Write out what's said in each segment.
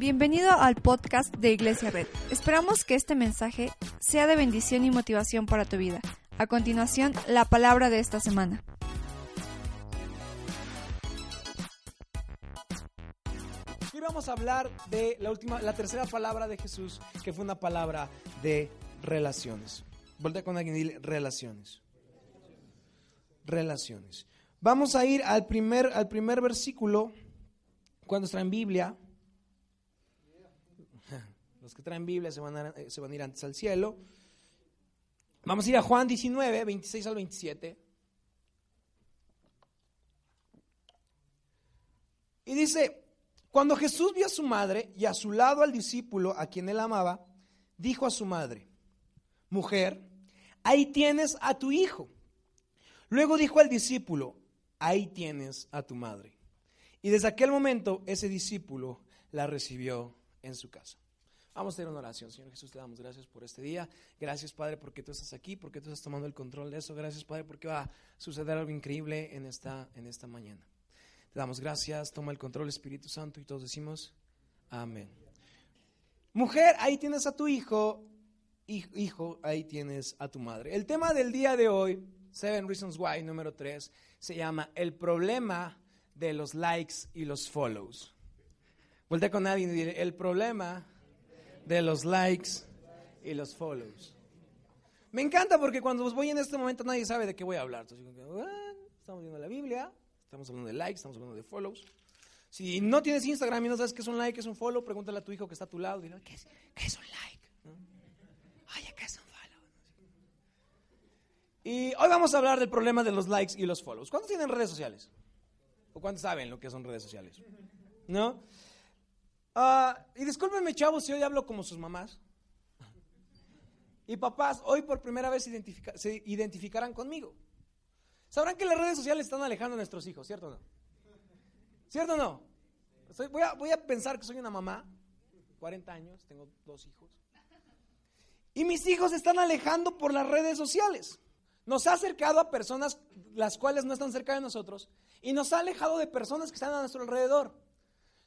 Bienvenido al podcast de Iglesia Red. Esperamos que este mensaje sea de bendición y motivación para tu vida. A continuación, la palabra de esta semana. Hoy vamos a hablar de la última, la tercera palabra de Jesús, que fue una palabra de relaciones. Voltea con alguien y dile relaciones. Relaciones. Vamos a ir al primer, al primer versículo, cuando está en Biblia. Los que traen Biblia se van, a, se van ir antes al cielo. Vamos a ir a Juan 19, 26 al 27. Y dice, cuando Jesús vio a su madre y a su lado al discípulo a quien él amaba, dijo a su madre, mujer, ahí tienes a tu hijo. Luego dijo al discípulo, ahí tienes a tu madre. Y desde aquel momento ese discípulo la recibió en su casa. Vamos a hacer una oración. Señor Jesús, te damos gracias por este día. Gracias, Padre, porque tú estás aquí, porque tú estás tomando el control de eso. Gracias, Padre, porque va a suceder algo increíble en esta, en esta mañana. Te damos gracias. Toma el control, Espíritu Santo, y todos decimos amén. Mujer, ahí tienes a tu hijo. Hijo, ahí tienes a tu madre. El tema del día de hoy, Seven Reasons Why, número 3, se llama El problema de los likes y los follows. Voltea con alguien y dile, el problema de los likes y los follows. Me encanta porque cuando voy en este momento nadie sabe de qué voy a hablar. Entonces, estamos viendo la Biblia, estamos hablando de likes, estamos hablando de follows. Si no tienes Instagram y no sabes qué es un like, qué es un follow, pregúntale a tu hijo que está a tu lado. Dile, ¿qué es, qué es un like? Oye, ¿qué es un follow? Y hoy vamos a hablar del problema de los likes y los follows. ¿Cuántos tienen redes sociales? ¿O cuántos saben lo que son redes sociales? ¿No? Uh, y discúlpenme, chavos, si hoy hablo como sus mamás. Y papás, hoy por primera vez se identificarán conmigo. Sabrán que las redes sociales están alejando a nuestros hijos, ¿cierto o no? ¿Cierto o no? Voy, a, voy a pensar que soy una mamá, 40 años, tengo dos hijos. Y mis hijos se están alejando por las redes sociales. Nos ha acercado a personas las cuales no están cerca de nosotros y nos ha alejado de personas que están a nuestro alrededor.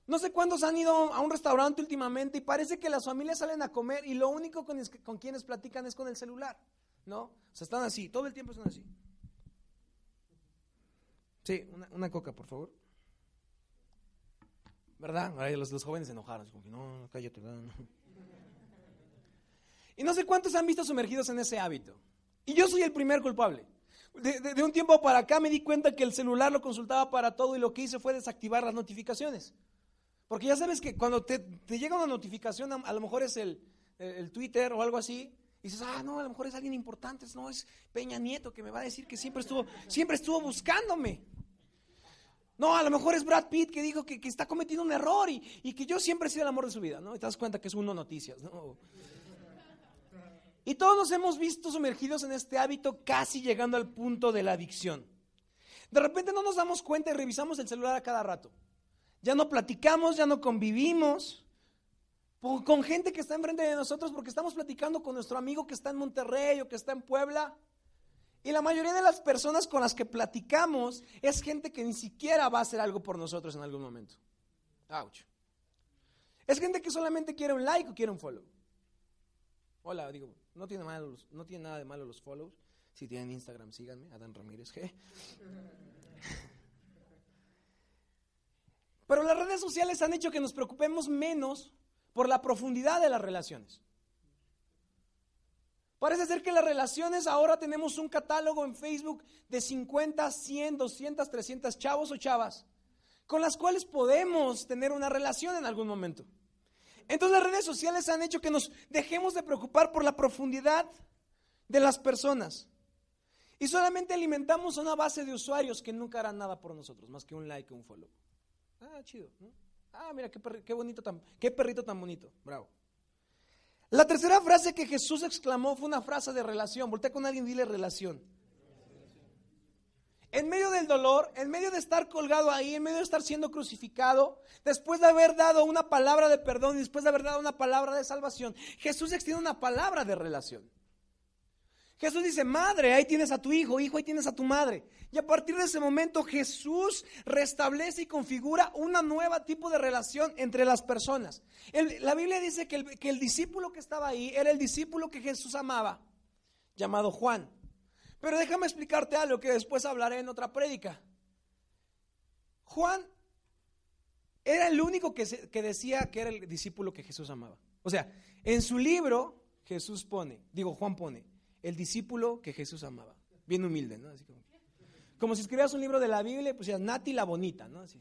No sé cuántos han ido a un restaurante últimamente y parece que las familias salen a comer y lo único con, con quienes platican es con el celular, ¿no? O sea, están así, todo el tiempo están así. Sí, una, coca, por favor. ¿Verdad? Los, los jóvenes se enojaron, como que no, cállate. No. Y no sé cuántos han visto sumergidos en ese hábito. Y yo soy el primer culpable. De, de, de, un tiempo para acá me di cuenta que el celular lo consultaba para todo y lo que hice fue desactivar las notificaciones. Porque ya sabes que cuando te, te llega una notificación, a, lo mejor es el, el Twitter o algo así, y dices, ah, no, a lo mejor es alguien importante, no, es Peña Nieto que me va a decir que siempre estuvo, siempre estuvo buscándome. No, a lo mejor es Brad Pitt que dijo que, que está cometiendo un error y, y, que yo siempre he sido el amor de su vida, ¿no? Y te das cuenta que es uno noticias, ¿no? Y todos nos hemos visto sumergidos en este hábito casi llegando al punto de la adicción. De repente no nos damos cuenta y revisamos el celular a cada rato. Ya no platicamos, ya no convivimos con gente que está enfrente de nosotros porque estamos platicando con nuestro amigo que está en Monterrey o que está en Puebla. Y la mayoría de las personas con las que platicamos es gente que ni siquiera va a hacer algo por nosotros en algún momento. Ouch. Es gente que solamente quiere un like o quiere un follow. Hola, digo, no tiene, no tiene nada de malo los follows. Si tienen Instagram, síganme, Adán Ramírez G. Pero las redes sociales han hecho que nos preocupemos menos por la profundidad de las relaciones. Parece ser que las relaciones ahora tenemos un catálogo en Facebook de 50, 100, 200, 300 chavos o chavas con las cuales podemos tener una relación en algún momento. Entonces las redes sociales han hecho que nos dejemos de preocupar por la profundidad de las personas. Y solamente alimentamos una base de usuarios que nunca harán nada por nosotros, más que un like o un follow. Ah, chido. ¿no? Ah, mira, qué, qué bonito, tan, qué perrito tan bonito. Bravo. La tercera frase que Jesús exclamó fue una frase de relación. Voltea con alguien y dile relación. En medio del dolor, en medio de estar colgado ahí, en medio de estar siendo crucificado, después de haber dado una palabra de perdón y después de haber dado una palabra de salvación, Jesús extiende una palabra de relación. Jesús dice, madre, ahí tienes a tu hijo, hijo, ahí tienes a tu madre. Y a partir de ese momento Jesús restablece y configura una nueva tipo de relación entre las personas. la Biblia dice que el, discípulo que estaba ahí era el discípulo que Jesús amaba, llamado Juan. Pero déjame explicarte algo que después hablaré en otra prédica. Juan era el único que, decía que era el discípulo que Jesús amaba. O sea, en su libro Jesús pone, digo Juan pone, el discípulo que Jesús amaba. Bien humilde, ¿no? Así como, como si escribieras un libro de la Biblia y pusieras Nati la bonita, ¿no? Así.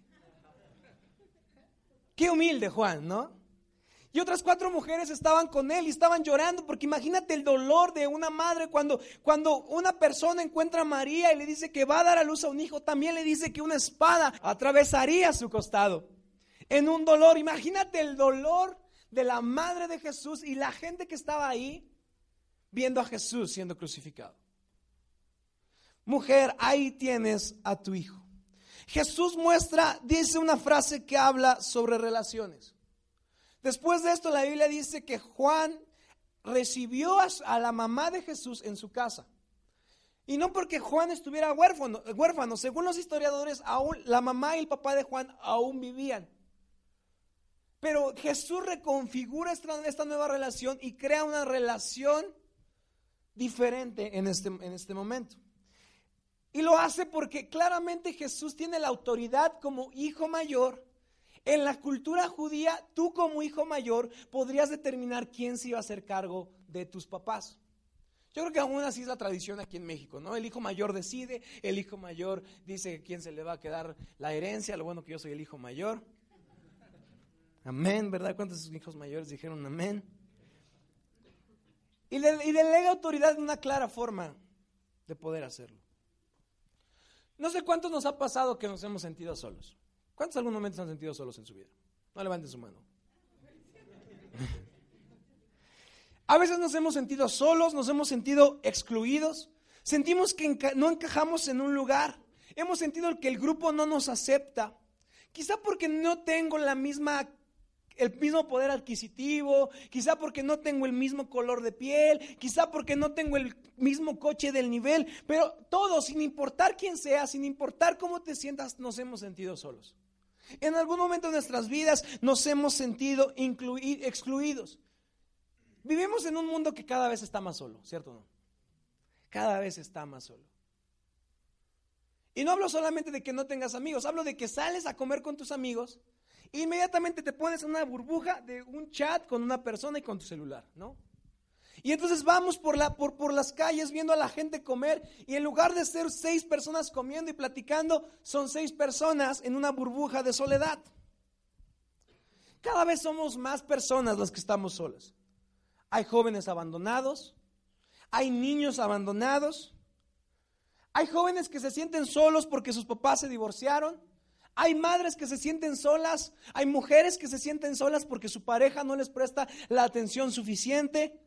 Qué humilde Juan, ¿no? Y otras cuatro mujeres estaban con él y estaban llorando, porque imagínate el dolor de una madre cuando, cuando una persona encuentra a María y le dice que va a dar a luz a un hijo, también le dice que una espada atravesaría su costado. En un dolor, imagínate el dolor de la madre de Jesús y la gente que estaba ahí viendo a Jesús siendo crucificado. Mujer, ahí tienes a tu hijo. Jesús muestra, dice una frase que habla sobre relaciones. Después de esto la Biblia dice que Juan recibió a la mamá de Jesús en su casa. Y no porque Juan estuviera huérfano, huérfano, según los historiadores, aún la mamá y el papá de Juan aún vivían. Pero Jesús reconfigura esta, esta nueva relación y crea una relación diferente en este, en este momento. Y lo hace porque claramente Jesús tiene la autoridad como hijo mayor. En la cultura judía, tú como hijo mayor podrías determinar quién se iba a hacer cargo de tus papás. Yo creo que aún así es la tradición aquí en México, ¿no? El hijo mayor decide, el hijo mayor dice quién se le va a quedar la herencia, lo bueno que yo soy el hijo mayor. Amén, ¿verdad? ¿Cuántos hijos mayores dijeron amén? Y, delega autoridad en una clara forma de poder hacerlo. No sé cuántos nos ha pasado que nos hemos sentido solos. ¿Cuántos algún momento se han sentido solos en su vida? No levanten su mano. A veces nos hemos sentido solos, nos hemos sentido excluidos, sentimos que no encajamos en un lugar, hemos sentido que el grupo no nos acepta, quizá porque no tengo la misma el mismo poder adquisitivo, quizá porque no tengo el mismo color de piel, quizá porque no tengo el mismo coche del nivel, pero todos, sin importar quién sea, sin importar cómo te sientas, nos hemos sentido solos. En algún momento de nuestras vidas nos hemos sentido excluidos. Vivimos en un mundo que cada vez está más solo, ¿cierto o no? Cada vez está más solo. Y no hablo solamente de que no tengas amigos, hablo de que sales a comer con tus amigos inmediatamente te pones en una burbuja de un chat con una persona y con tu celular, ¿no? Y entonces vamos por, la, por, por las calles viendo a la gente comer y en lugar de ser seis personas comiendo y platicando, son seis personas en una burbuja de soledad. Cada vez somos más personas las que estamos solas. Hay jóvenes abandonados, hay niños abandonados, hay jóvenes que se sienten solos porque sus papás se divorciaron. Hay madres que se sienten solas, hay mujeres que se sienten solas porque su pareja no les presta la atención suficiente.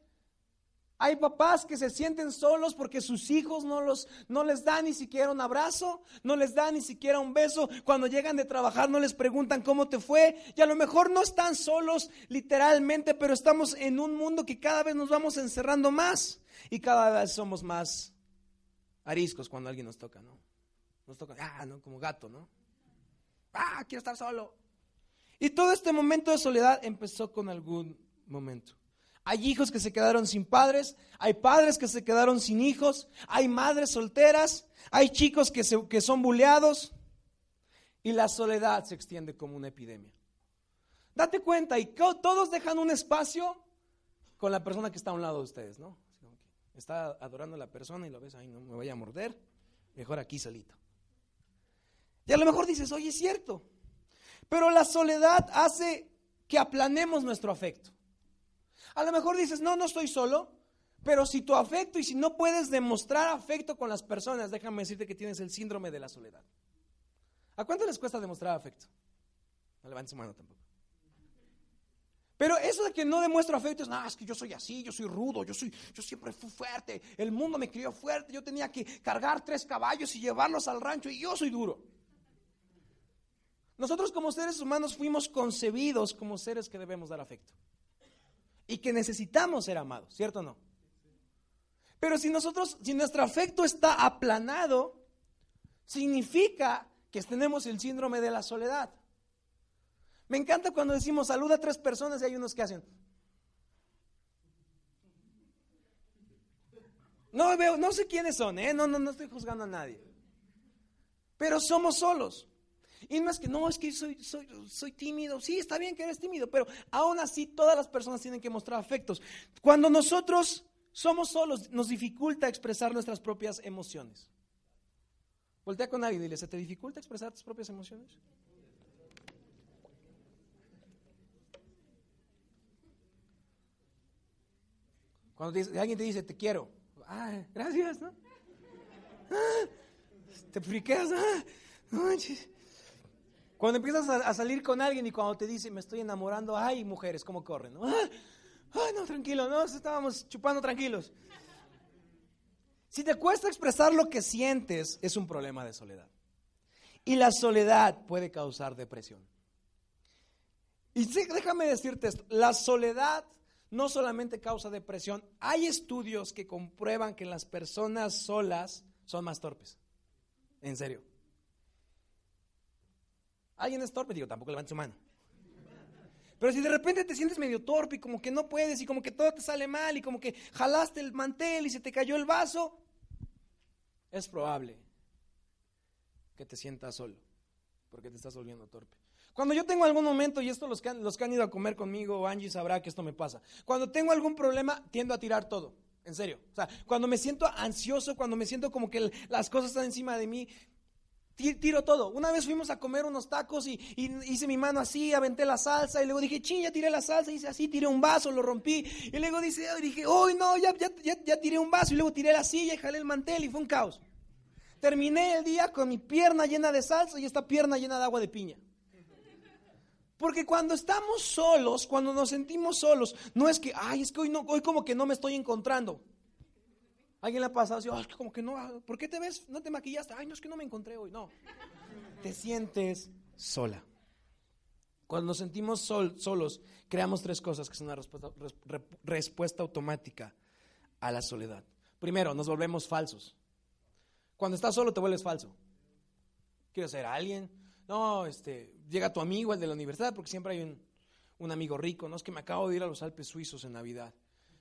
Hay papás que se sienten solos porque sus hijos no, los, no les dan ni siquiera un abrazo, no les dan ni siquiera un beso. Cuando llegan de trabajar no les preguntan cómo te fue. Y a lo mejor no están solos literalmente, pero estamos en un mundo que cada vez nos vamos encerrando más. Y cada vez somos más ariscos cuando alguien nos toca, ¿no? Nos toca, ah, ¿no? Como gato, ¿no? Ah, quiero estar solo. Y todo este momento de soledad empezó con algún momento. Hay hijos que se quedaron sin padres, hay padres que se quedaron sin hijos, hay madres solteras, hay chicos que, que son buleados y la soledad se extiende como una epidemia. Date cuenta y todos dejan un espacio con la persona que está a un lado de ustedes, ¿no? Está adorando a la persona y lo ves, ahí no me voy a morder, mejor aquí solito. Y a lo mejor dices, oye, es cierto. Pero la soledad hace que aplanemos nuestro afecto. A lo mejor dices, no, no estoy solo, pero si tu afecto y si no puedes demostrar afecto con las personas, déjame decirte que tienes el síndrome de la soledad. ¿A cuánto les cuesta demostrar afecto? No levanten su mano tampoco. Pero eso de que no demuestro afecto es, no, es que yo soy así, yo soy rudo, yo, soy, yo siempre fui fuerte, el mundo me crió fuerte, yo tenía que cargar tres caballos y llevarlos al rancho y yo soy duro. Nosotros como seres humanos fuimos concebidos como seres que debemos dar afecto y que necesitamos ser amados, ¿cierto o no? Pero si nosotros, si nuestro afecto está aplanado, significa que tenemos el síndrome de la soledad. Me encanta cuando decimos saluda a tres personas y hay unos que hacen. No veo, no sé quiénes son, ¿eh? no, no, no estoy juzgando a nadie. Pero somos solos. Y no es que, no, es que soy, soy, soy tímido. Sí, está bien que eres tímido, pero aún así todas las personas tienen que mostrar afectos. Cuando nosotros somos solos, nos dificulta expresar nuestras propias emociones. Voltea con alguien y dile, ¿se te dificulta expresar tus propias emociones? Cuando alguien te dice, te quiero, ah, gracias, ¿no? Ah, te friqueas, ah, Cuando empiezas a, salir con alguien y cuando te dice, me estoy enamorando, ay, mujeres, ¿cómo corren? ¿no? Ah, ay, no, tranquilo, no, estábamos chupando tranquilos. Si te cuesta expresar lo que sientes, es un problema de soledad. Y la soledad puede causar depresión. Y déjame decirte esto, la soledad no solamente causa depresión, hay estudios que comprueban que las personas solas son más torpes. En serio. ¿Alguien es torpe? Digo, tampoco levante su mano. Pero si de repente te sientes medio torpe y como que no puedes y como que todo te sale mal y como que jalaste el mantel y se te cayó el vaso, es probable que te sientas solo, porque te estás volviendo torpe. Cuando yo tengo algún momento, y esto los que, han, los que han ido a comer conmigo, Angie sabrá que esto me pasa, cuando tengo algún problema, tiendo a tirar todo, en serio. O sea, cuando me siento ansioso, cuando me siento como que las cosas están encima de mí, tiro todo. Una vez fuimos a comer unos tacos y, hice mi mano así, aventé la salsa y luego dije, ching, ya tiré la salsa, hice así, tiré un vaso, lo rompí. Y luego dice, dije, uy, no, ya, ya, ya, tiré un vaso y luego tiré la silla y jalé el mantel y fue un caos. Terminé el día con mi pierna llena de salsa y esta pierna llena de agua de piña. Porque cuando estamos solos, cuando nos sentimos solos, no es que, ay, es que hoy, no, hoy como que no me estoy encontrando. ¿Alguien le ha pasado así, ay, como que no, ¿por qué te ves? No te maquillaste. Ay, no, es que no me encontré hoy. No. Te sientes sola. Cuando nos sentimos solos, creamos tres cosas que son una respuesta, respuesta automática a la soledad. Primero, nos volvemos falsos. Cuando estás solo te vuelves falso. Quiero ser alguien. No, este, llega tu amigo, el de la universidad, porque siempre hay un, un amigo rico. No es que me acabo de ir a los Alpes suizos en Navidad.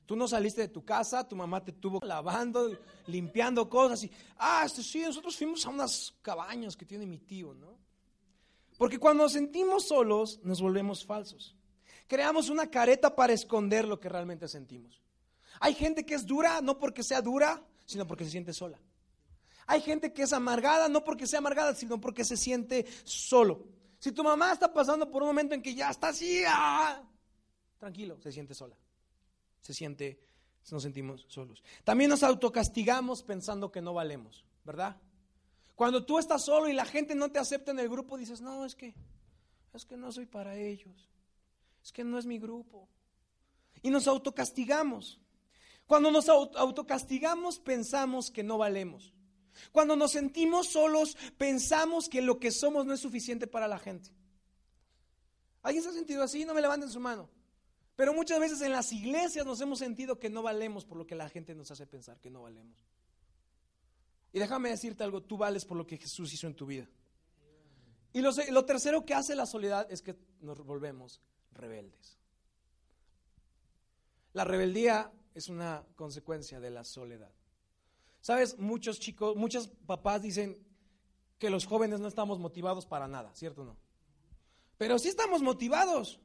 Tú no saliste de tu casa, tu mamá te tuvo lavando, limpiando cosas y, ah, este, sí, nosotros fuimos a unas cabañas que tiene mi tío, ¿no? Porque cuando nos sentimos solos, nos volvemos falsos. Creamos una careta para esconder lo que realmente sentimos. Hay gente que es dura, no porque sea dura, sino porque se siente sola. Hay gente que es amargada, no porque sea amargada, sino porque se siente solo. Si tu mamá está pasando por un momento en que ya está así, ah, tranquilo, se siente sola. Se siente, nos sentimos solos. También nos autocastigamos pensando que no valemos, ¿verdad? Cuando tú estás solo y la gente no te acepta en el grupo, dices, no, es que, es que no soy para ellos. Es que no es mi grupo. Y nos autocastigamos. Cuando nos autocastigamos pensamos que no valemos. Cuando nos sentimos solos, pensamos que lo que somos no es suficiente para la gente. ¿Alguien se ha sentido así? No me levanten su mano. Pero muchas veces en las iglesias nos hemos sentido que no valemos por lo que la gente nos hace pensar que no valemos. Y déjame decirte algo, tú vales por lo que Jesús hizo en tu vida. Y lo, tercero que hace la soledad es que nos volvemos rebeldes. La rebeldía es una consecuencia de la soledad. Sabes, muchos chicos, muchos papás dicen que los jóvenes no estamos motivados para nada, ¿cierto o no? Pero sí estamos motivados.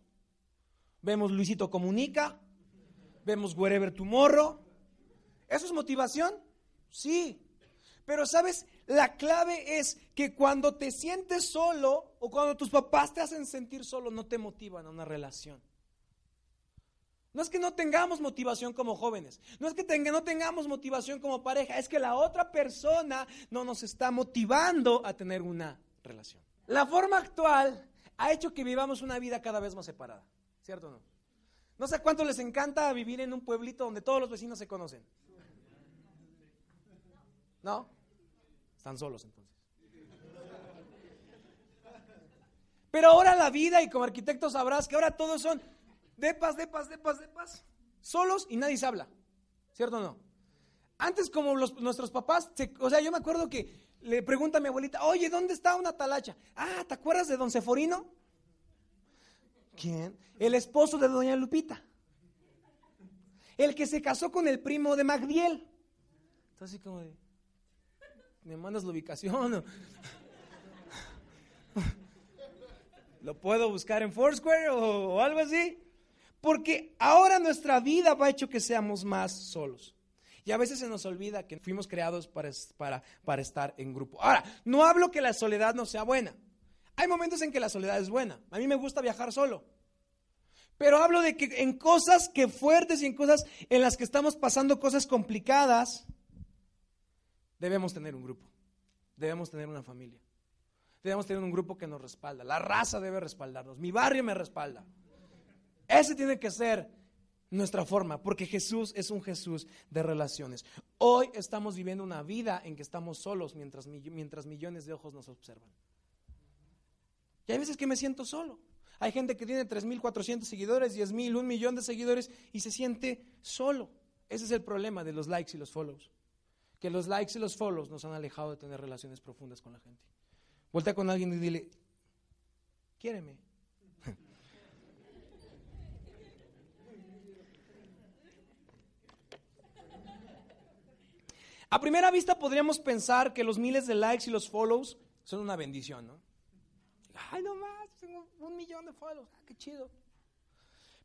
Vemos Luisito Comunica, vemos Wherever Tomorrow. ¿Eso es motivación? Sí. Pero sabes, la clave es que cuando te sientes solo o cuando tus papás te hacen sentir solo, no te motivan a una relación. No es que no tengamos motivación como jóvenes, no es que no tengamos motivación como pareja, es que la otra persona no nos está motivando a tener una relación. La forma actual ha hecho que vivamos una vida cada vez más separada, ¿cierto o no? No sé cuánto les encanta vivir en un pueblito donde todos los vecinos se conocen. ¿No? Están solos entonces. Pero ahora la vida, y como arquitecto sabrás que ahora todos son depas, depas, depas, depas, solos y nadie se habla. ¿Cierto o no? Antes como nuestros papás, o sea, yo me acuerdo que le pregunta a mi abuelita, oye, ¿dónde está una talacha? Ah, ¿te acuerdas de don Seforino? ¿Quién? El esposo de doña Lupita. El que se casó con el primo de Magdiel. Entonces, como de, me mandas la ubicación. ¿Lo puedo buscar en Foursquare o, algo así? Porque ahora nuestra vida va hecho que seamos más solos. Y a veces se nos olvida que fuimos creados para, para, para estar en grupo. Ahora, no hablo que la soledad no sea buena. Hay momentos en que la soledad es buena. A mí me gusta viajar solo. Pero hablo de que en cosas que fuertes y en cosas en las que estamos pasando cosas complicadas, debemos tener un grupo. Debemos tener una familia. Debemos tener un grupo que nos respalda. La raza debe respaldarnos. Mi barrio me respalda. Ese tiene que ser nuestra forma, porque Jesús es un Jesús de relaciones. Hoy estamos viviendo una vida en que estamos solos mientras, mientras millones de ojos nos observan. Y hay veces que me siento solo. Hay gente que tiene 3.400 seguidores, 10.000, un millón de seguidores y se siente solo. Ese es el problema de los likes y los follows. Que los likes y los follows nos han alejado de tener relaciones profundas con la gente. Voltea con alguien y dile, quiéreme. A primera vista podríamos pensar que los miles de likes y los follows son una bendición, ¿no? Ay, no más, tengo un millón de follows, ah, qué chido.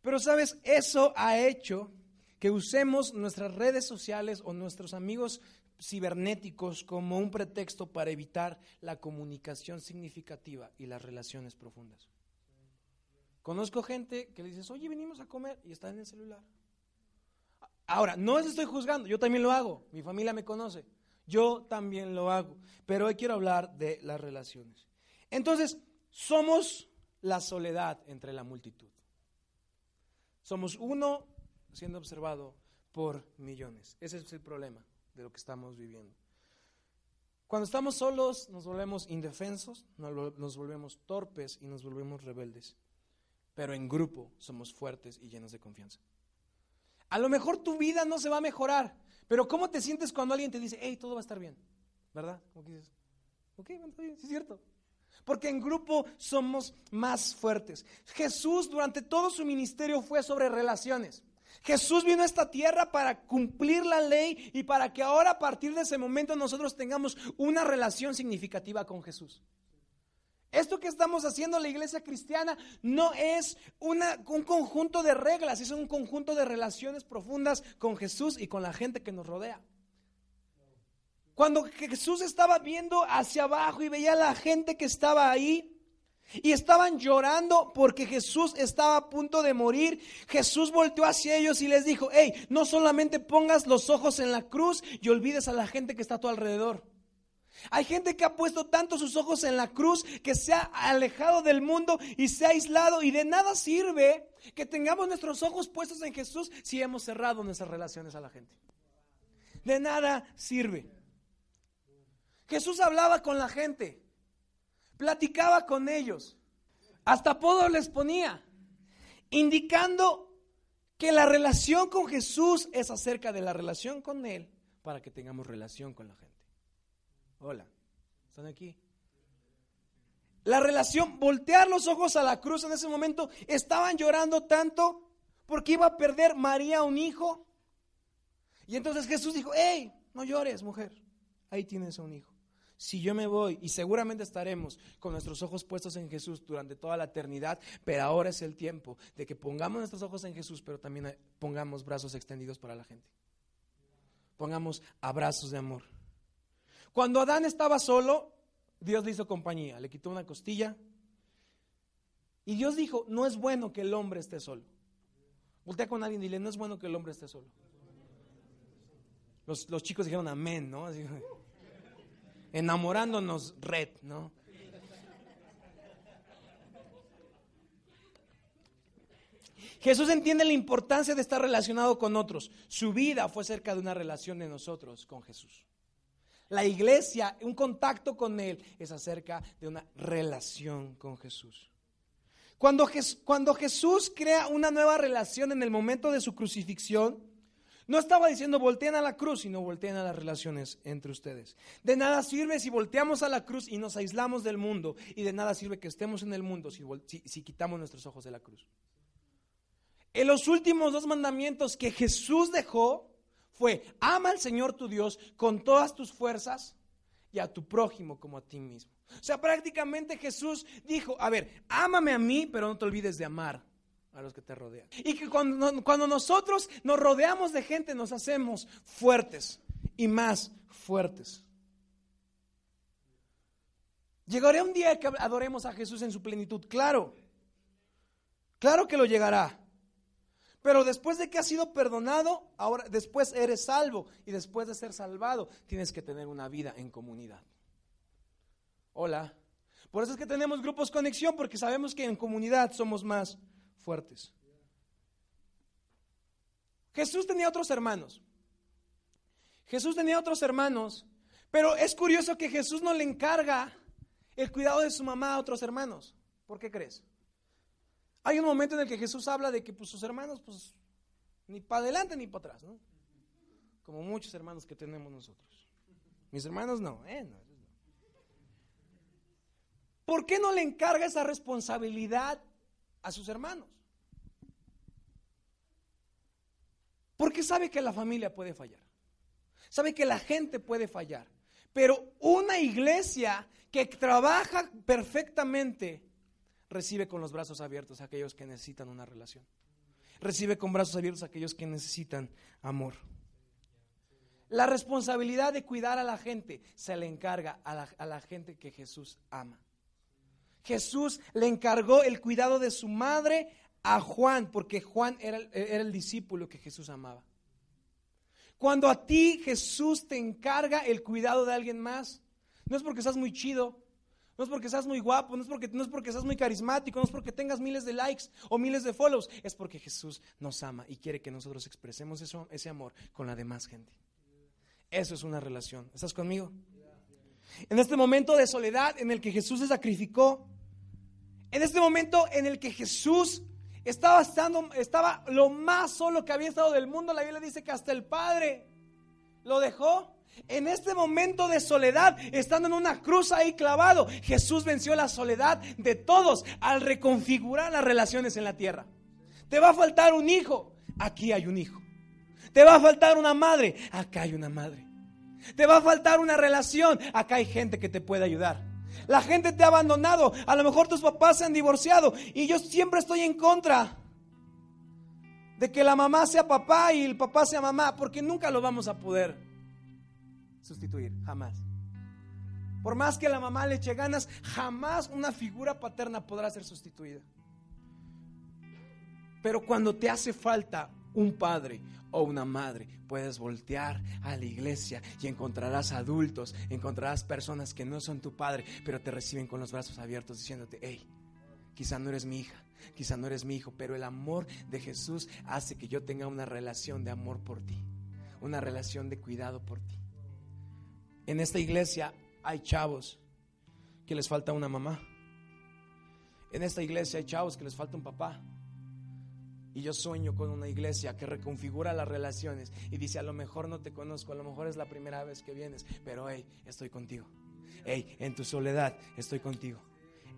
Pero sabes, eso ha hecho que usemos nuestras redes sociales o nuestros amigos cibernéticos como un pretexto para evitar la comunicación significativa y las relaciones profundas. Conozco gente que le dices, oye, venimos a comer y está en el celular. Ahora, no les estoy juzgando, yo también lo hago, mi familia me conoce, yo también lo hago, pero hoy quiero hablar de las relaciones. Entonces, somos la soledad entre la multitud. Somos uno siendo observado por millones. Ese es el problema de lo que estamos viviendo. Cuando estamos solos nos volvemos indefensos, nos volvemos torpes y nos volvemos rebeldes. Pero en grupo somos fuertes y llenos de confianza. A lo mejor tu vida no se va a mejorar, pero ¿cómo te sientes cuando alguien te dice, hey, todo va a estar bien? ¿Verdad? ¿Cómo que dices? Ok, sí es cierto. Porque en grupo somos más fuertes. Jesús durante todo su ministerio fue sobre relaciones. Jesús vino a esta tierra para cumplir la ley y para que ahora a partir de ese momento nosotros tengamos una relación significativa con Jesús. Esto que estamos haciendo la iglesia cristiana no es una, un conjunto de reglas, es un conjunto de relaciones profundas con Jesús y con la gente que nos rodea. Cuando Jesús estaba viendo hacia abajo y veía a la gente que estaba ahí y estaban llorando porque Jesús estaba a punto de morir, Jesús volteó hacia ellos y les dijo, hey, no solamente pongas los ojos en la cruz y olvides a la gente que está a tu alrededor. Hay gente que ha puesto tanto sus ojos en la cruz que se ha alejado del mundo y se ha aislado y de nada sirve que tengamos nuestros ojos puestos en Jesús si hemos cerrado nuestras relaciones a la gente. De nada sirve. Jesús hablaba con la gente, platicaba con ellos, hasta apodo les ponía, indicando que la relación con Jesús es acerca de la relación con Él para que tengamos relación con la gente. Hola, ¿están aquí? La relación, voltear los ojos a la cruz en ese momento, estaban llorando tanto porque iba a perder María un hijo. Y entonces Jesús dijo, hey, no llores, mujer, ahí tienes a un hijo. Si yo me voy, y seguramente estaremos con nuestros ojos puestos en Jesús durante toda la eternidad, pero ahora es el tiempo de que pongamos nuestros ojos en Jesús, pero también pongamos brazos extendidos para la gente. Pongamos abrazos de amor. Cuando Adán estaba solo, Dios le hizo compañía, le quitó una costilla. Y Dios dijo, no es bueno que el hombre esté solo. Voltea con alguien y dile, no es bueno que el hombre esté solo. Los, chicos dijeron amén, ¿no? Enamorándonos red, ¿no? Jesús entiende la importancia de estar relacionado con otros. Su vida fue cerca de una relación de nosotros con Jesús. La iglesia, un contacto con Él, es acerca de una relación con Jesús. Cuando, cuando, Jesús crea una nueva relación en el momento de su crucifixión, No estaba diciendo volteen a la cruz, sino volteen a las relaciones entre ustedes. De nada sirve si volteamos a la cruz y nos aislamos del mundo. Y de nada sirve que estemos en el mundo si, si quitamos nuestros ojos de la cruz. En los últimos dos mandamientos que Jesús dejó fue, ama al Señor tu Dios con todas tus fuerzas y a tu prójimo como a ti mismo. O sea, prácticamente Jesús dijo, a ver, ámame a mí, pero no te olvides de amar a los que te rodean. Y que cuando, cuando nosotros nos rodeamos de gente nos hacemos fuertes y más fuertes. Llegará un día que adoremos a Jesús en su plenitud, claro. Claro que lo llegará. Pero después de que has sido perdonado, ahora después eres salvo y después de ser salvado, tienes que tener una vida en comunidad. Hola. Por eso es que tenemos grupos conexión porque sabemos que en comunidad somos más fuertes. Jesús tenía otros hermanos. Jesús tenía otros hermanos, pero es curioso que Jesús no le encarga el cuidado de su mamá a otros hermanos. ¿Por qué crees? Hay un momento en el que Jesús habla de que pues, sus hermanos, pues, ni para adelante ni para atrás, ¿no? Como muchos hermanos que tenemos nosotros. Mis hermanos no, ¿eh? No, ¿Por qué no le encarga esa responsabilidad a sus hermanos? Porque sabe que la familia puede fallar. Sabe que la gente puede fallar. Pero una iglesia que trabaja perfectamente recibe con los brazos abiertos a aquellos que necesitan una relación. Recibe con brazos abiertos a aquellos que necesitan amor. La responsabilidad de cuidar a la gente se le encarga a la, gente que Jesús ama. Jesús le encargó el cuidado de su madre a Juan, porque Juan era, era el discípulo que Jesús amaba. Cuando a ti Jesús te encarga el cuidado de alguien más, no es porque estás muy chido, no es porque seas muy guapo, no es porque, no es porque seas muy carismático, no es porque tengas miles de likes o miles de follows, es porque Jesús nos ama y quiere que nosotros expresemos eso, ese amor con la demás gente. Eso es una relación. ¿Estás conmigo? En este momento de soledad en el que Jesús se sacrificó, en este momento en el que Jesús estaba, estando, estaba lo más solo que había estado del mundo, la Biblia dice que hasta el Padre lo dejó. En este momento de soledad, estando en una cruz ahí clavado, Jesús venció la soledad de todos al reconfigurar las relaciones en la tierra. Te va a faltar un hijo, aquí hay un hijo. Te va a faltar una madre, acá hay una madre. Te va a faltar una relación, acá hay gente que te puede ayudar. La gente te ha abandonado, a lo mejor tus papás se han divorciado y yo siempre estoy en contra de que la mamá sea papá y el papá sea mamá, porque nunca lo vamos a poder sustituir, jamás. Por más que la mamá le eche ganas, jamás una figura paterna podrá ser sustituida. Pero cuando te hace falta un padre o una madre, puedes voltear a la iglesia y encontrarás adultos, encontrarás personas que no son tu padre, pero te reciben con los brazos abiertos diciéndote, hey, quizá no eres mi hija, quizá no eres mi hijo, pero el amor de Jesús hace que yo tenga una relación de amor por ti, una relación de cuidado por ti. En esta iglesia hay chavos que les falta una mamá. En esta iglesia hay chavos que les falta un papá. Y yo sueño con una iglesia que reconfigura las relaciones y dice, a lo mejor no te conozco, a lo mejor es la primera vez que vienes, pero hey, estoy contigo. Hey, en tu soledad estoy contigo.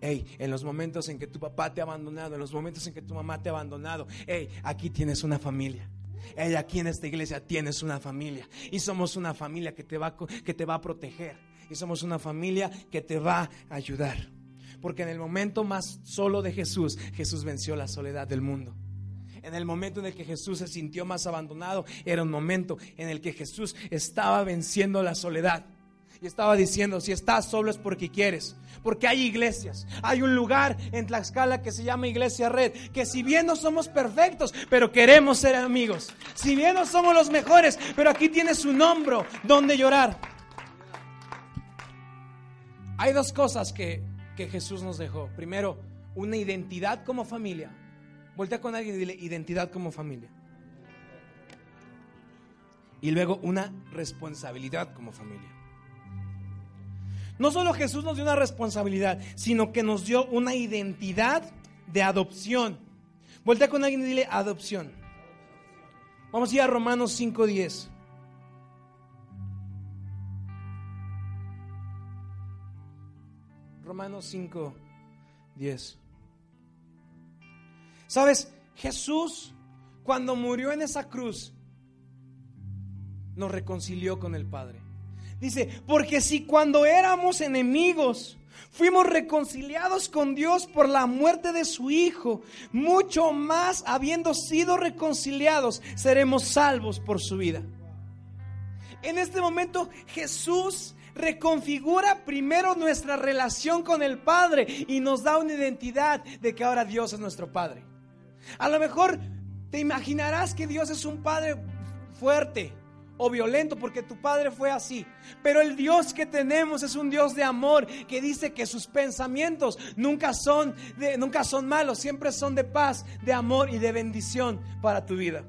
Hey, en los momentos en que tu papá te ha abandonado, en los momentos en que tu mamá te ha abandonado, hey, aquí tienes una familia. Hey, aquí en esta iglesia tienes una familia y somos una familia que te va que te va a proteger y somos una familia que te va a ayudar. Porque en el momento más solo de Jesús, Jesús venció la soledad del mundo en el momento en el que Jesús se sintió más abandonado, era un momento en el que Jesús estaba venciendo la soledad. Y estaba diciendo, si estás solo es porque quieres. Porque hay iglesias. Hay un lugar en Tlaxcala que se llama Iglesia Red. Que si bien no somos perfectos, pero queremos ser amigos. Si bien no somos los mejores, pero aquí tienes un hombro donde llorar. Hay dos cosas que, que Jesús nos dejó. Primero, una identidad como familia. Voltea con alguien y dile identidad como familia. Y luego una responsabilidad como familia. No solo Jesús nos dio una responsabilidad, sino que nos dio una identidad de adopción. Voltea con alguien y dile adopción. Vamos a ir a Romanos 5.10. Romanos 5.10. ¿Sabes? Jesús, cuando murió en esa cruz, nos reconcilió con el Padre. Dice, porque si cuando éramos enemigos, fuimos reconciliados con Dios por la muerte de su Hijo, mucho más habiendo sido reconciliados, seremos salvos por su vida. En este momento Jesús reconfigura primero nuestra relación con el Padre y nos da una identidad de que ahora Dios es nuestro Padre. A lo mejor te imaginarás que Dios es un Padre fuerte, o violento porque tu padre fue así. Pero el Dios que tenemos es un Dios de amor que dice que sus pensamientos nunca son nunca son malos, siempre son de paz, de amor y de bendición para tu vida.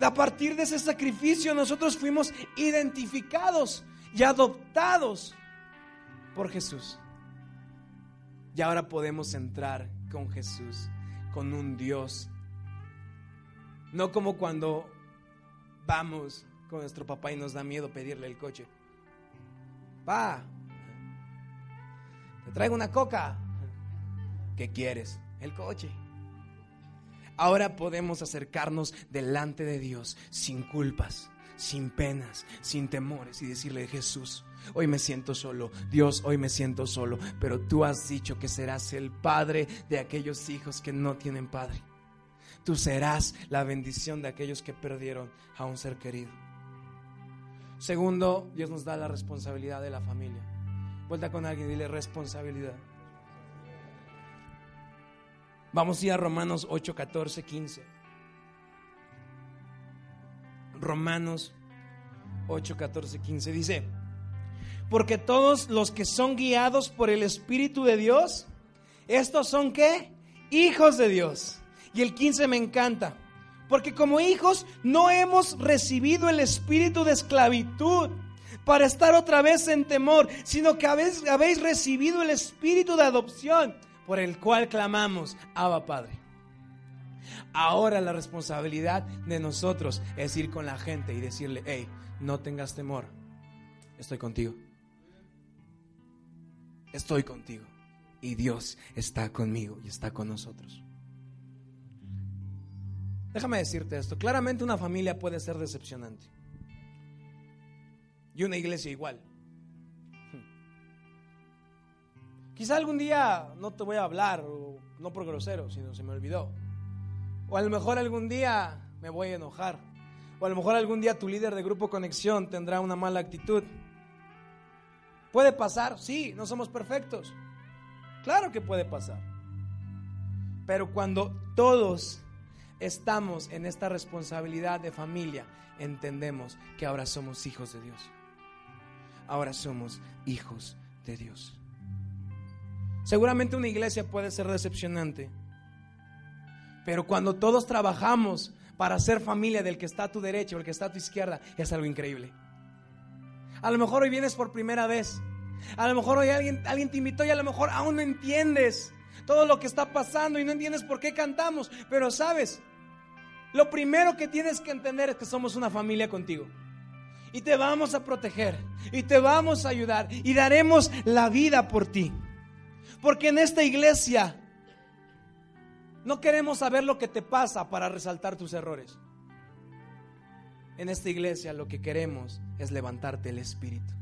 A partir de ese sacrificio nosotros fuimos identificados y adoptados por Jesús. Y ahora podemos entrar con Jesús, con un Dios. No como cuando vamos con nuestro papá y nos da miedo pedirle el coche. Pa, te traigo una coca. ¿Qué quieres? El coche. Ahora podemos acercarnos delante de Dios sin culpas, sin penas, sin temores y decirle, Jesús, hoy me siento solo, Dios, hoy me siento solo, pero tú has dicho que serás el padre de aquellos hijos que no tienen padre. Tú serás la bendición de aquellos que perdieron a un ser querido. Segundo, Dios nos da la responsabilidad de la familia. Vuelta con alguien y dile responsabilidad. Vamos a ir a Romanos 8, 14, 15. Romanos 8, 14, 15 dice, porque todos los que son guiados por el Espíritu de Dios, estos son qué? Hijos de Dios. Y el 15 me encanta. Porque como hijos no hemos recibido el espíritu de esclavitud para estar otra vez en temor, sino que habéis, habéis recibido el espíritu de adopción por el cual clamamos, Abba Padre. Ahora la responsabilidad de nosotros es ir con la gente y decirle, hey, no tengas temor, estoy contigo. Estoy contigo. Y Dios está conmigo y está con nosotros. Déjame decirte esto, claramente una familia puede ser decepcionante. Y una iglesia igual. Quizá algún día no te voy a hablar, no por grosero, sino se me olvidó. O a lo mejor algún día me voy a enojar. O a lo mejor algún día tu líder de grupo conexión tendrá una mala actitud. ¿Puede pasar? Sí, no somos perfectos. Claro que puede pasar. Pero cuando todos estamos en esta responsabilidad de familia, entendemos que ahora somos hijos de Dios. Ahora somos hijos de Dios. Seguramente una iglesia puede ser decepcionante, pero cuando todos trabajamos para ser familia del que está a tu derecha o el que está a tu izquierda, es algo increíble. A lo mejor hoy vienes por primera vez. A lo mejor hoy alguien, alguien te invitó y a lo mejor aún no entiendes todo lo que está pasando y no entiendes por qué cantamos. Pero sabes, lo primero que tienes que entender es que somos una familia contigo. Y te vamos a proteger. Y te vamos a ayudar. Y daremos la vida por ti. Porque en esta iglesia no queremos saber lo que te pasa para resaltar tus errores. En esta iglesia lo que queremos es levantarte el espíritu.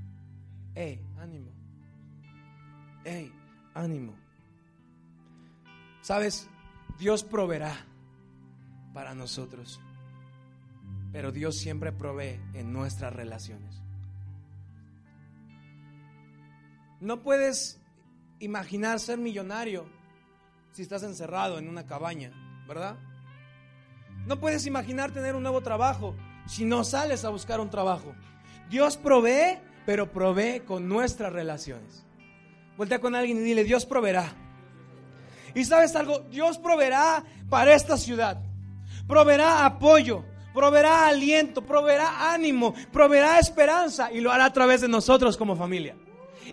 ¡Ey, ánimo! ¡Ey, ánimo! ¿Sabes? Dios proveerá para nosotros. Pero Dios siempre provee en nuestras relaciones. No puedes imaginar ser millonario si estás encerrado en una cabaña, ¿verdad? No puedes imaginar tener un nuevo trabajo si no sales a buscar un trabajo. Dios provee, pero provee con nuestras relaciones. Voltea con alguien y dile, Dios proveerá. Y sabes algo, Dios proveerá para esta ciudad. Proveerá apoyo, proveerá aliento, proveerá ánimo, proveerá esperanza y lo hará a través de nosotros como familia.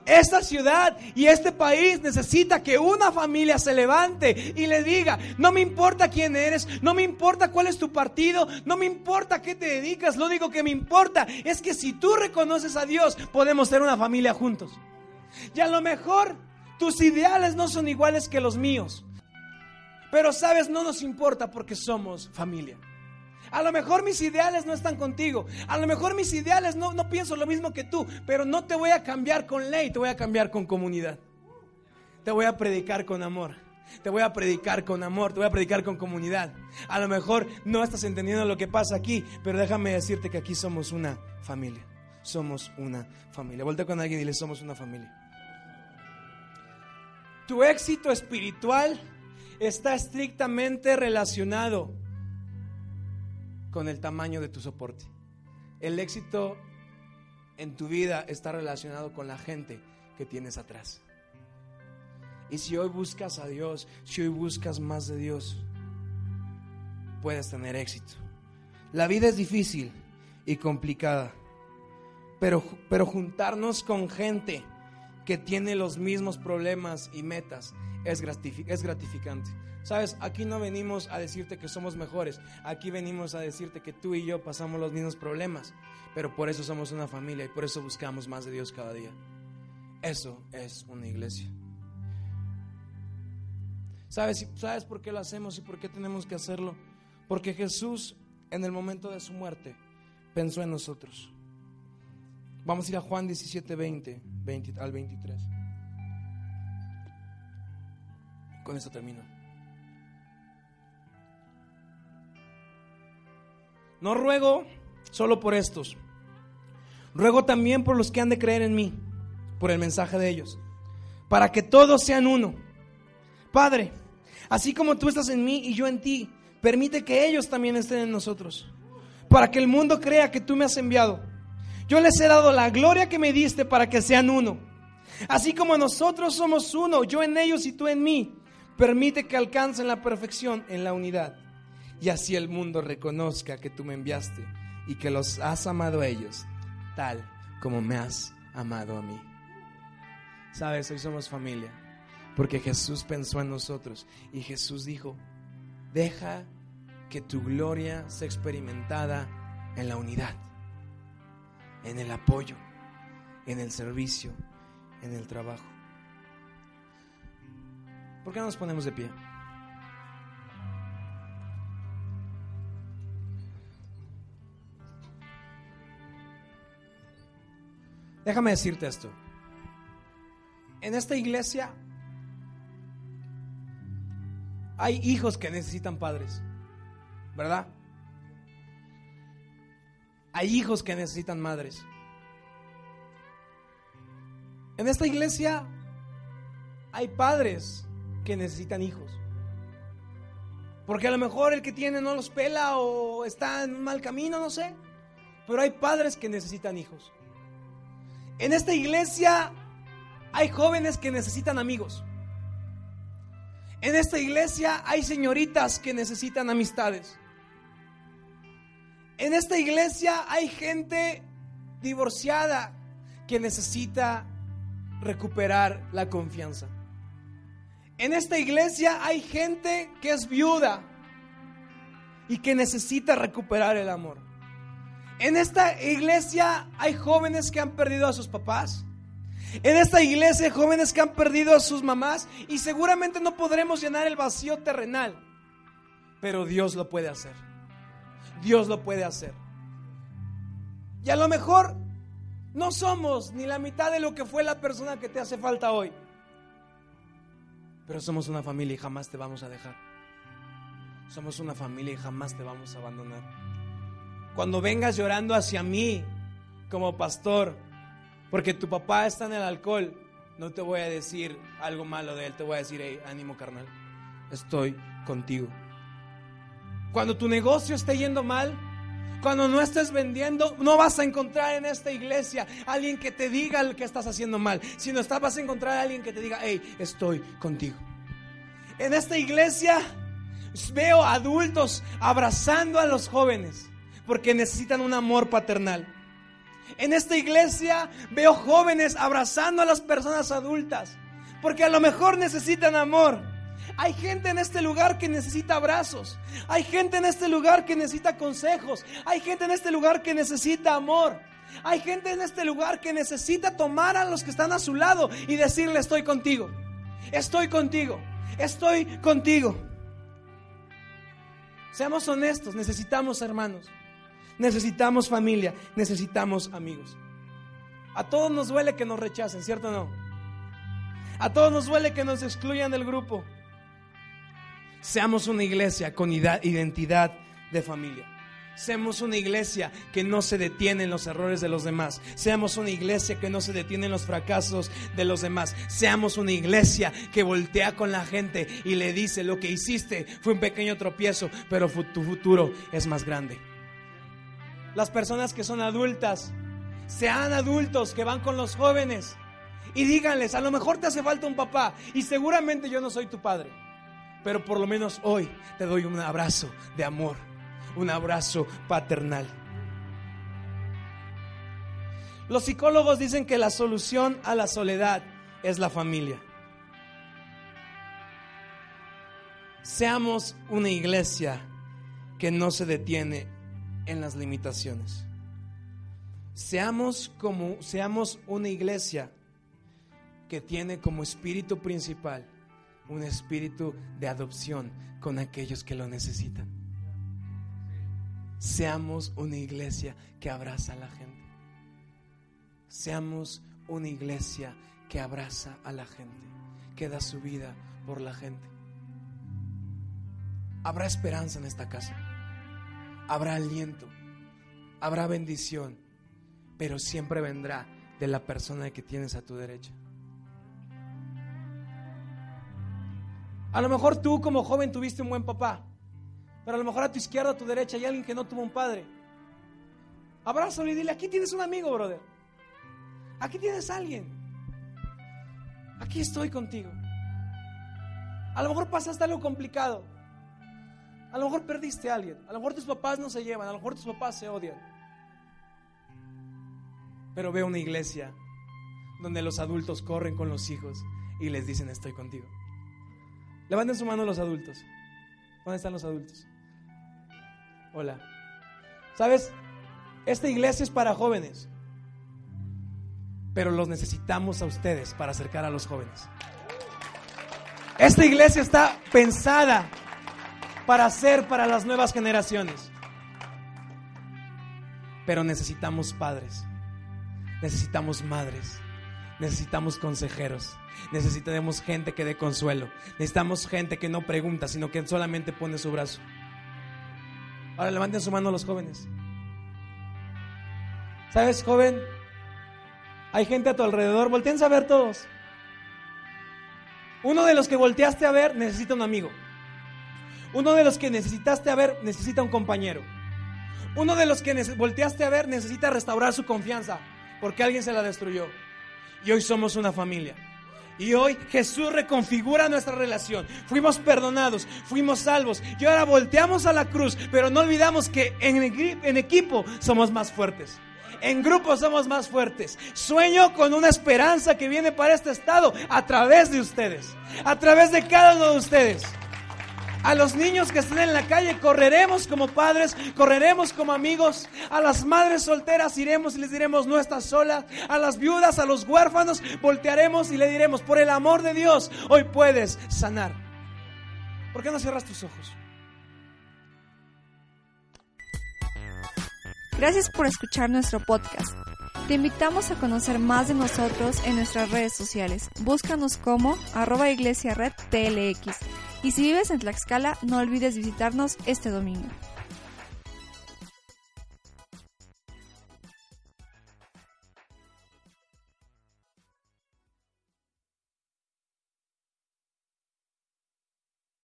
Esta ciudad y este país necesita que una familia se levante y le diga, no me importa quién eres, no me importa cuál es tu partido, no me importa qué te dedicas, lo único que me importa es que si tú reconoces a Dios, podemos ser una familia juntos. Y a lo mejor tus ideales no son iguales que los míos, pero sabes, no nos importa porque somos familia. A lo mejor mis ideales no están contigo. A lo mejor mis ideales no, no pienso lo mismo que tú. Pero no te voy a cambiar con ley, te voy a cambiar con comunidad. Te voy a predicar con amor. Te voy a predicar con amor, te voy a predicar con comunidad. A lo mejor no estás entendiendo lo que pasa aquí, pero déjame decirte que aquí somos una familia. Somos una familia. Voltea con alguien y dile, somos una familia. Tu éxito espiritual está estrictamente relacionado con el tamaño de tu soporte. El éxito en tu vida está relacionado con la gente que tienes atrás. Y si hoy buscas a Dios, si hoy buscas más de Dios, puedes tener éxito. La vida es difícil y complicada, pero, pero juntarnos con gente que tiene los mismos problemas y metas es, gratificante. Sabes, aquí no venimos a decirte que somos mejores, aquí venimos a decirte que tú y yo pasamos los mismos problemas, pero por eso somos una familia y por eso buscamos más de Dios cada día. Eso es una iglesia. ¿Sabes, ¿Sabes por qué lo hacemos y por qué tenemos que hacerlo? Porque Jesús en el momento de su muerte pensó en nosotros. Vamos a ir a Juan 17, 20, 20 al 23. Con esto termino. No ruego solo por estos. Ruego también por los que han de creer en mí, por el mensaje de ellos, para que todos sean uno. Padre, así como tú estás en mí y yo en ti, permite que ellos también estén en nosotros, para que el mundo crea que tú me has enviado. Yo les he dado la gloria que me diste para que sean uno. Así como nosotros somos uno, yo en ellos y tú en mí, permite que alcancen la perfección en la unidad y así el mundo reconozca que tú me enviaste y que los has amado a ellos, tal como me has amado a mí. Sabes, hoy somos familia, porque Jesús pensó en nosotros y Jesús dijo, deja que tu gloria sea experimentada en la unidad, en el apoyo, en el servicio, en el trabajo. ¿Por qué no nos ponemos de pie? Déjame decirte esto. En esta iglesia hay hijos que necesitan padres, ¿verdad? Hay hijos que necesitan madres. En esta iglesia hay padres que necesitan hijos. Porque a lo mejor el que tiene no los pela o está en un mal camino, no sé. Pero hay padres que necesitan hijos. En esta iglesia hay jóvenes que necesitan amigos. En esta iglesia hay señoritas que necesitan amistades. En esta iglesia hay gente divorciada que necesita recuperar la confianza. En esta iglesia hay gente que es viuda y que necesita recuperar el amor. En esta iglesia hay jóvenes que han perdido a sus papás. En esta iglesia hay jóvenes que han perdido a sus mamás y seguramente no podremos llenar el vacío terrenal. Pero Dios lo puede hacer. Dios lo puede hacer. Y a lo mejor no somos ni la mitad de lo que fue la persona que te hace falta hoy. Pero somos una familia y jamás te vamos a dejar. Somos una familia y jamás te vamos a abandonar. Cuando vengas llorando hacia mí como pastor, porque tu papá está en el alcohol, no te voy a decir algo malo de él, te voy a decir, hey, ánimo carnal, estoy contigo. Cuando tu negocio esté yendo mal, cuando no estés vendiendo, no vas a encontrar en esta iglesia alguien que te diga lo que estás haciendo mal, sino vas a encontrar a alguien que te diga, hey, estoy contigo. En esta iglesia veo adultos abrazando a los jóvenes porque necesitan un amor paternal. En esta iglesia veo jóvenes abrazando a las personas adultas, porque a lo mejor necesitan amor. Hay gente en este lugar que necesita abrazos. Hay gente en este lugar que necesita consejos. Hay gente en este lugar que necesita amor. Hay gente en este lugar que necesita tomar a los que están a su lado y decirle estoy contigo. Estoy contigo. Estoy contigo. Seamos honestos, necesitamos hermanos. Necesitamos familia, necesitamos amigos. A todos nos duele que nos rechacen, ¿cierto o no? A todos nos duele que nos excluyan del grupo. Seamos una iglesia con identidad de familia. Seamos una iglesia que no se detiene en los errores de los demás. Seamos una iglesia que no se detiene en los fracasos de los demás. Seamos una iglesia que voltea con la gente y le dice, lo que hiciste fue un pequeño tropiezo, pero tu futuro es más grande. Las personas que son adultas, sean adultos que van con los jóvenes y díganles, a lo mejor te hace falta un papá y seguramente yo no soy tu padre pero por lo menos hoy te doy un abrazo de amor, un abrazo paternal. Los psicólogos dicen que la solución a la soledad es la familia. Seamos una iglesia que no se detiene en las limitaciones. Seamos como seamos una iglesia que tiene como espíritu principal un espíritu de adopción con aquellos que lo necesitan. Seamos una iglesia que abraza a la gente. Seamos una iglesia que abraza a la gente, que da su vida por la gente. Habrá esperanza en esta casa. Habrá aliento. Habrá bendición. Pero siempre vendrá de la persona que tienes a tu derecha. A lo mejor tú como joven tuviste un buen papá, pero a lo mejor a tu izquierda, a tu derecha hay alguien que no tuvo un padre. Abrázalo y dile, aquí tienes un amigo, brother. Aquí tienes a alguien. Aquí estoy contigo. A lo mejor pasaste algo complicado. A lo mejor perdiste a alguien. A lo mejor tus papás no se llevan. A lo mejor tus papás se odian. Pero veo una iglesia donde los adultos corren con los hijos y les dicen estoy contigo. Levanten su mano los adultos. ¿Dónde están los adultos? Hola. ¿Sabes? Esta iglesia es para jóvenes. Pero los necesitamos a ustedes para acercar a los jóvenes. Esta iglesia está pensada para ser para las nuevas generaciones. Pero necesitamos padres. Necesitamos madres. Necesitamos consejeros. Necesitamos gente que dé consuelo. Necesitamos gente que no pregunta, sino que solamente pone su brazo. Ahora levanten su mano los jóvenes. ¿Sabes, joven? Hay gente a tu alrededor. Volteen a ver todos. Uno de los que volteaste a ver necesita un amigo. Uno de los que necesitaste a ver necesita un compañero. Uno de los que volteaste a ver necesita restaurar su confianza porque alguien se la destruyó y hoy somos una familia. Y hoy Jesús reconfigura nuestra relación. Fuimos perdonados, fuimos salvos. Y ahora volteamos a la cruz, pero no olvidamos que en, en equipo somos más fuertes. En grupo somos más fuertes. Sueño con una esperanza que viene para este estado a través de ustedes. A través de cada uno de ustedes. A los niños que estén en la calle correremos como padres, correremos como amigos. A las madres solteras iremos y les diremos no estás sola. A las viudas, a los huérfanos voltearemos y le diremos por el amor de Dios hoy puedes sanar. ¿Por qué no cierras tus ojos? Gracias por escuchar nuestro podcast. Te invitamos a conocer más de nosotros en nuestras redes sociales. Búscanos como arroba iglesia red TLX y si vives en Tlaxcala, no olvides visitarnos este domingo.